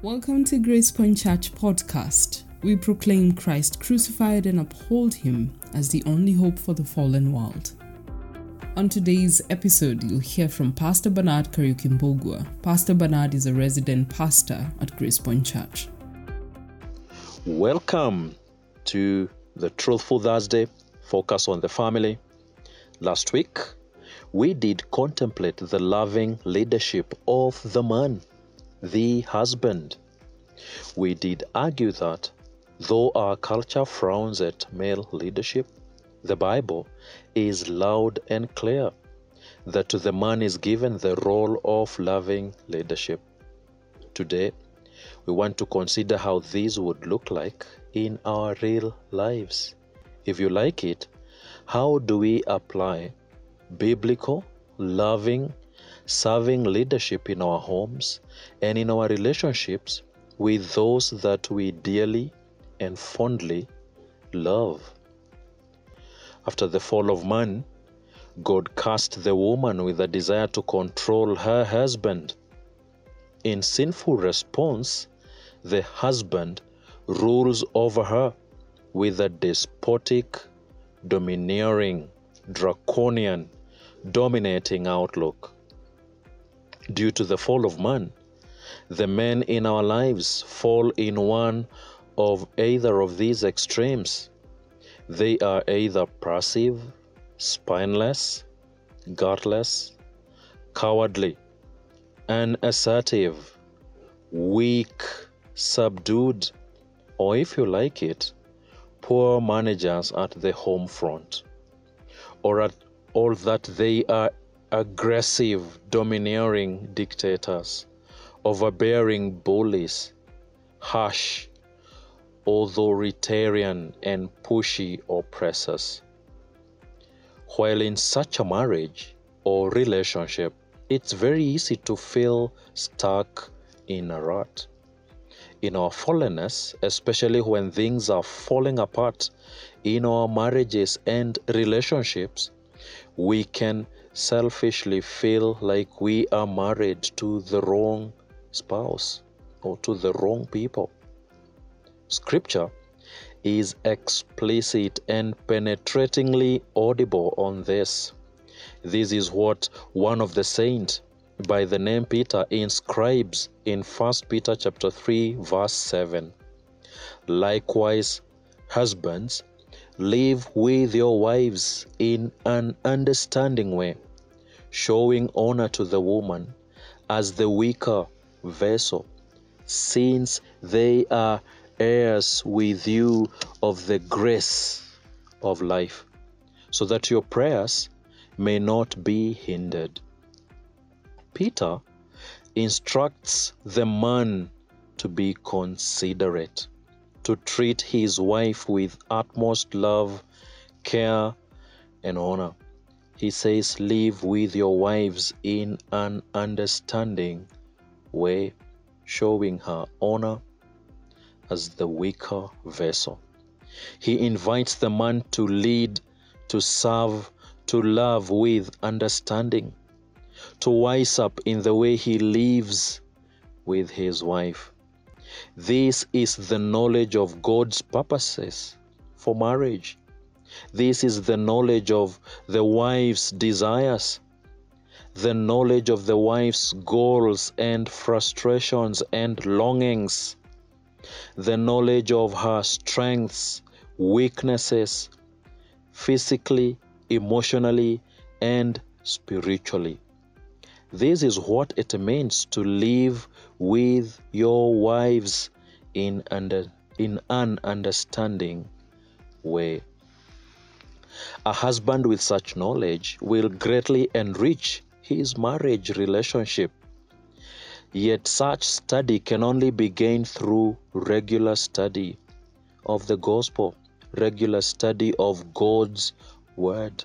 Welcome to Grace Point Church podcast. We proclaim Christ crucified and uphold him as the only hope for the fallen world. On today's episode, you'll hear from Pastor Bernard Kariukimbogua. Pastor Bernard is a resident pastor at Grace Point Church. Welcome to the Truthful Thursday Focus on the Family. Last week, we did contemplate the loving leadership of the man, the husband. We did argue that though our culture frowns at male leadership, the Bible is loud and clear that to the man is given the role of loving leadership. Today, we want to consider how this would look like in our real lives. If you like it, how do we apply biblical, loving, serving leadership in our homes and in our relationships with those that we dearly and fondly love? After the fall of man, God cast the woman with a desire to control her husband. In sinful response, the husband rules over her with a despotic, domineering, draconian, dominating outlook. Due to the fall of man, the men in our lives fall in one of either of these extremes. They are either passive, spineless, gutless, cowardly, unassertive, weak, subdued, or if you like it, poor managers at the home front, or, at, or that they are aggressive, domineering dictators, overbearing bullies, harsh, authoritarian, and pushy oppressors. While in such a marriage or relationship, it's very easy to feel stuck in a rut. In our fallenness, especially when things are falling apart in our marriages and relationships, we can selfishly feel like we are married to the wrong spouse or to the wrong people. Scripture is explicit and penetratingly audible on this. This is what one of the saints by the name Peter inscribes in 1 Peter chapter 3 verse 7. Likewise, husbands, live with your wives in an understanding way, showing honor to the woman as the weaker vessel, since they are heirs with you of the grace of life, so that your prayers may not be hindered. Peter instructs the man to be considerate, to treat his wife with utmost love, care, and honor. He says, Live with your wives in an understanding way, showing her honor as the weaker vessel. He invites the man to lead, to serve, to love with understanding, to wise up in the way he lives with his wife. This is the knowledge of God's purposes for marriage. This is the knowledge of the wife's desires, the knowledge of the wife's goals and frustrations and longings, the knowledge of her strengths, weaknesses, physically, emotionally, and spiritually. This is what it means to live with your wives in, under, in an understanding way. A husband with such knowledge will greatly enrich his marriage relationship. Yet such study can only be gained through regular study of the gospel, regular study of God's word,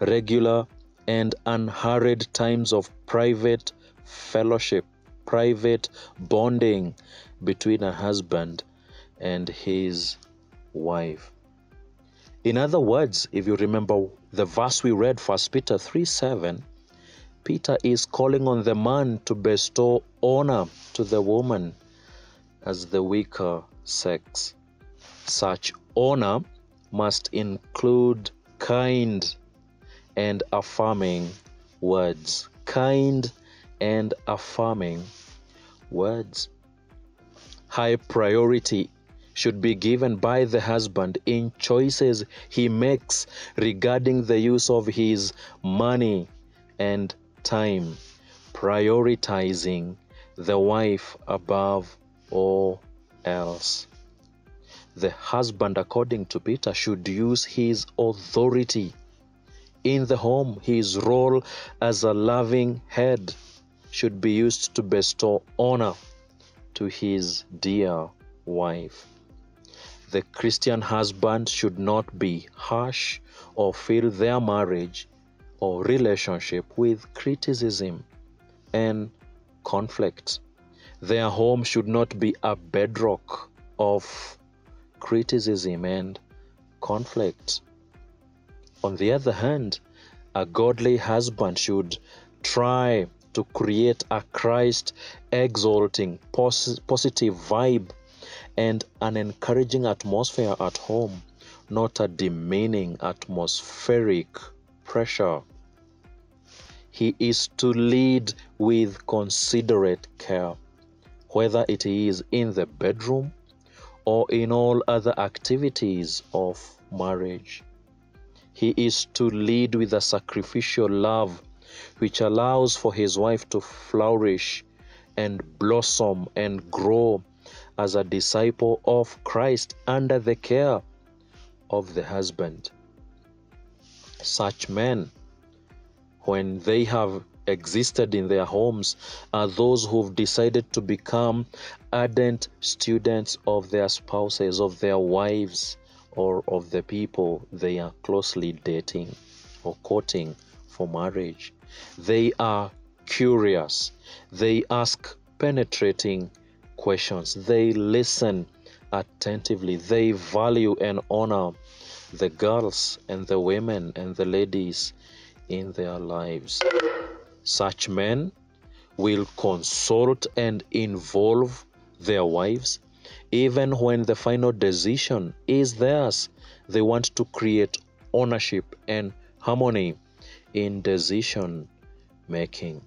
regular and unhurried times of private fellowship, private bonding between a husband and his wife. In other words, if you remember the verse we read, 1 Peter 3 7, Peter is calling on the man to bestow honor to the woman as the weaker sex. Such honor must include kind and affirming words. Kind and affirming words. High priority should be given by the husband in choices he makes regarding the use of his money and time, prioritizing the wife above all else. The husband, according to Peter, should use his authority in the home. His role as a loving head should be used to bestow honor to his dear wife. The Christian husband should not be harsh or fill their marriage or relationship with criticism and conflict. Their home should not be a bedrock of criticism and conflict. On the other hand, a godly husband should try to create a Christ exalting, pos- positive vibe and an encouraging atmosphere at home, not a demeaning atmospheric pressure. He is to lead with considerate care, whether it is in the bedroom or in all other activities of marriage. He is to lead with a sacrificial love which allows for his wife to flourish and blossom and grow as a disciple of Christ under the care of the husband. Such men, when they have existed in their homes, are those who've decided to become ardent students of their spouses, of their wives, or of the people they are closely dating or courting for marriage. They are curious, they ask penetrating questions, they listen attentively, they value and honor the girls and the women and the ladies in their lives. Such men will consult and involve their wives even when the final decision is theirs. They want to create ownership and harmony in decision making.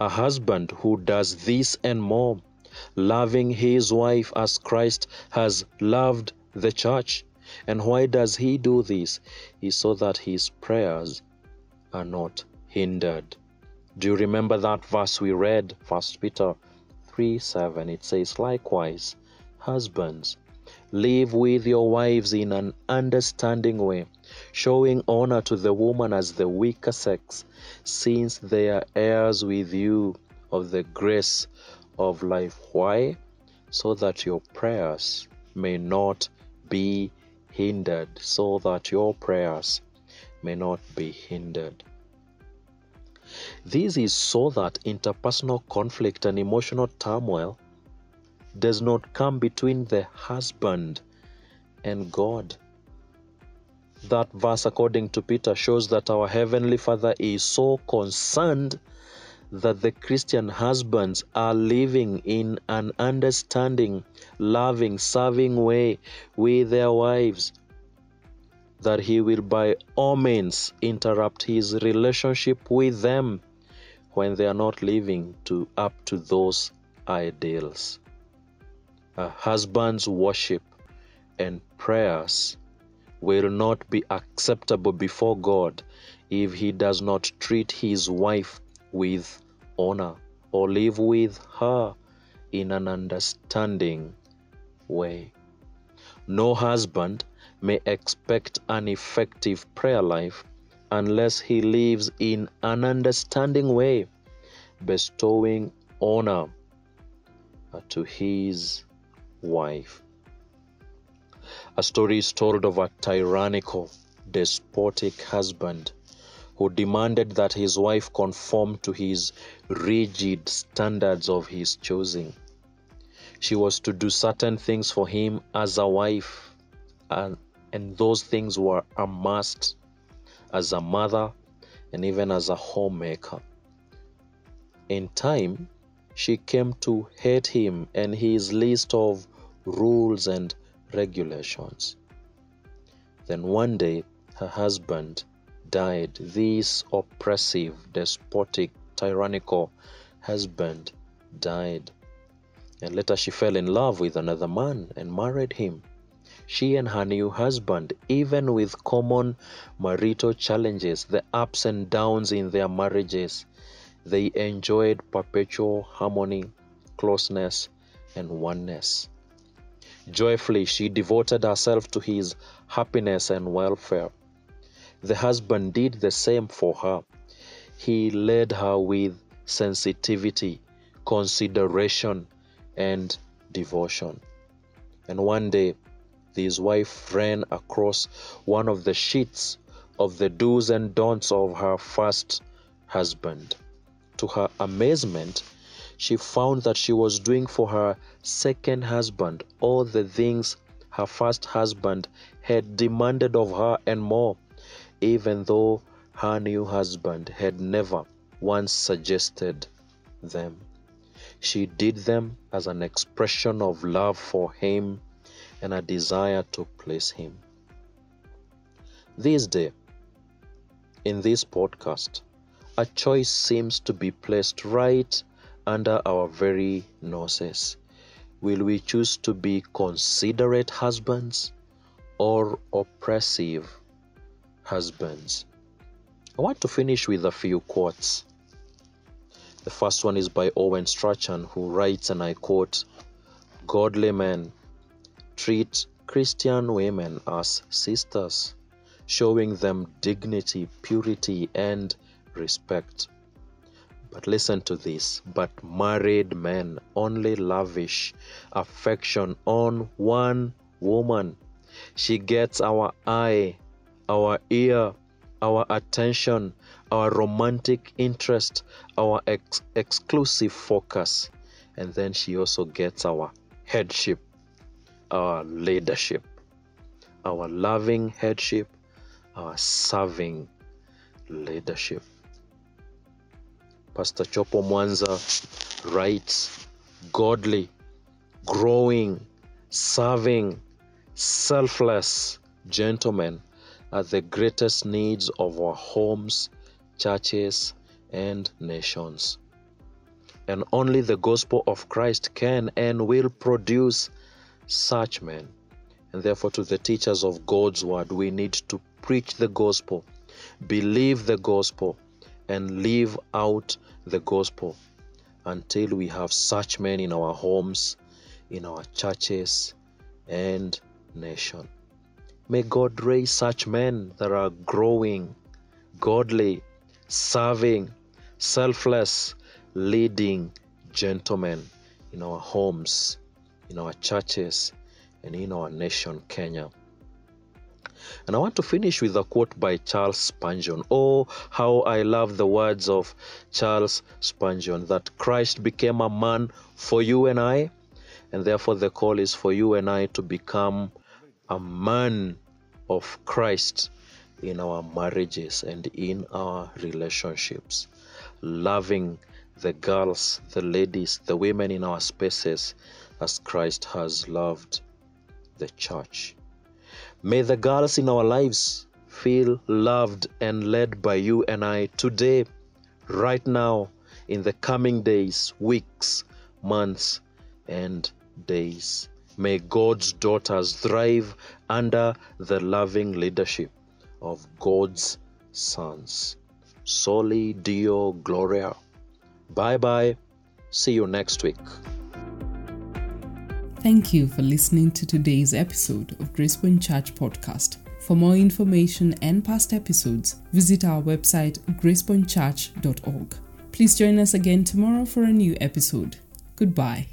A husband who does this and more, loving his wife as Christ has loved the church. And why does he do this? Is so that his prayers are not hindered. Do you remember that verse we read, First Peter 3 7? It says, Likewise, husbands, live with your wives in an understanding way, showing honor to the woman as the weaker sex, since they are heirs with you of the grace of life. Why? So that your prayers may not be hindered, so that your prayers may not be hindered. This is so that interpersonal conflict and emotional turmoil does not come between the husband and God. That verse, according to Peter, shows that our Heavenly Father is so concerned that the Christian husbands are living in an understanding, loving, serving way with their wives, that He will by all means interrupt His relationship with them when they are not living to up to those ideals. A husband's worship and prayers will not be acceptable before God if he does not treat his wife with honor or live with her in an understanding way. No husband may expect an effective prayer life unless he lives in an understanding way, bestowing honor to his wife. A story is told of a tyrannical, despotic husband who demanded that his wife conform to his rigid standards of his choosing. She was to do certain things for him as a wife, and, and those things were a must as a mother and even as a homemaker. In time, she came to hate him and his list of rules and regulations. Then one day, her husband died. This oppressive, despotic, tyrannical husband died. And later she fell in love with another man and married him. She and her new husband, even with common marital challenges, the ups and downs in their marriages, they enjoyed perpetual harmony, closeness, and oneness. Joyfully, she devoted herself to his happiness and welfare. The husband did the same for her. He led her with sensitivity, consideration, and devotion. And one day, his wife ran across one of the sheets of the do's and don'ts of her first husband. To her amazement, she found that she was doing for her second husband all the things her first husband had demanded of her and more, even though her new husband had never once suggested them. She did them as an expression of love for him and a desire to please him. This day, in this podcast, a choice seems to be placed right under our very noses. Will we choose to be considerate husbands or oppressive husbands? I want to finish with a few quotes. The first one is by Owen Strachan, who writes, and I quote Godly men treat Christian women as sisters, showing them dignity, purity, and respect. But listen to this. But married men only lavish affection on one woman. She gets our eye, our ear, our attention, our romantic interest, our ex- exclusive focus. And then she also gets our headship, our leadership, our loving headship, our serving leadership. Pastor Chopo Mwanza writes godly, growing, serving, selfless gentlemen are the greatest needs of our homes, churches, and nations. And only the gospel of Christ can and will produce such men. And therefore, to the teachers of God's word, we need to preach the gospel, believe the gospel, and live out the gospel until we have such men in our homes, in our churches, and nation. May God raise such men that are growing, godly, serving, selfless, leading gentlemen in our homes, in our churches, and in our nation, Kenya. And I want to finish with a quote by Charles Spurgeon. Oh, how I love the words of Charles Spurgeon that Christ became a man for you and I, and therefore the call is for you and I to become a man of Christ in our marriages and in our relationships, loving the girls, the ladies, the women in our spaces as Christ has loved the church. May the girls in our lives feel loved and led by you and I today, right now, in the coming days, weeks, months, and days. May God's daughters thrive under the loving leadership of God's sons. Soli Deo Gloria. Bye bye. See you next week. Thank you for listening to today's episode of Gracepoint Church Podcast. For more information and past episodes, visit our website gracepointchurch.org. Please join us again tomorrow for a new episode. Goodbye.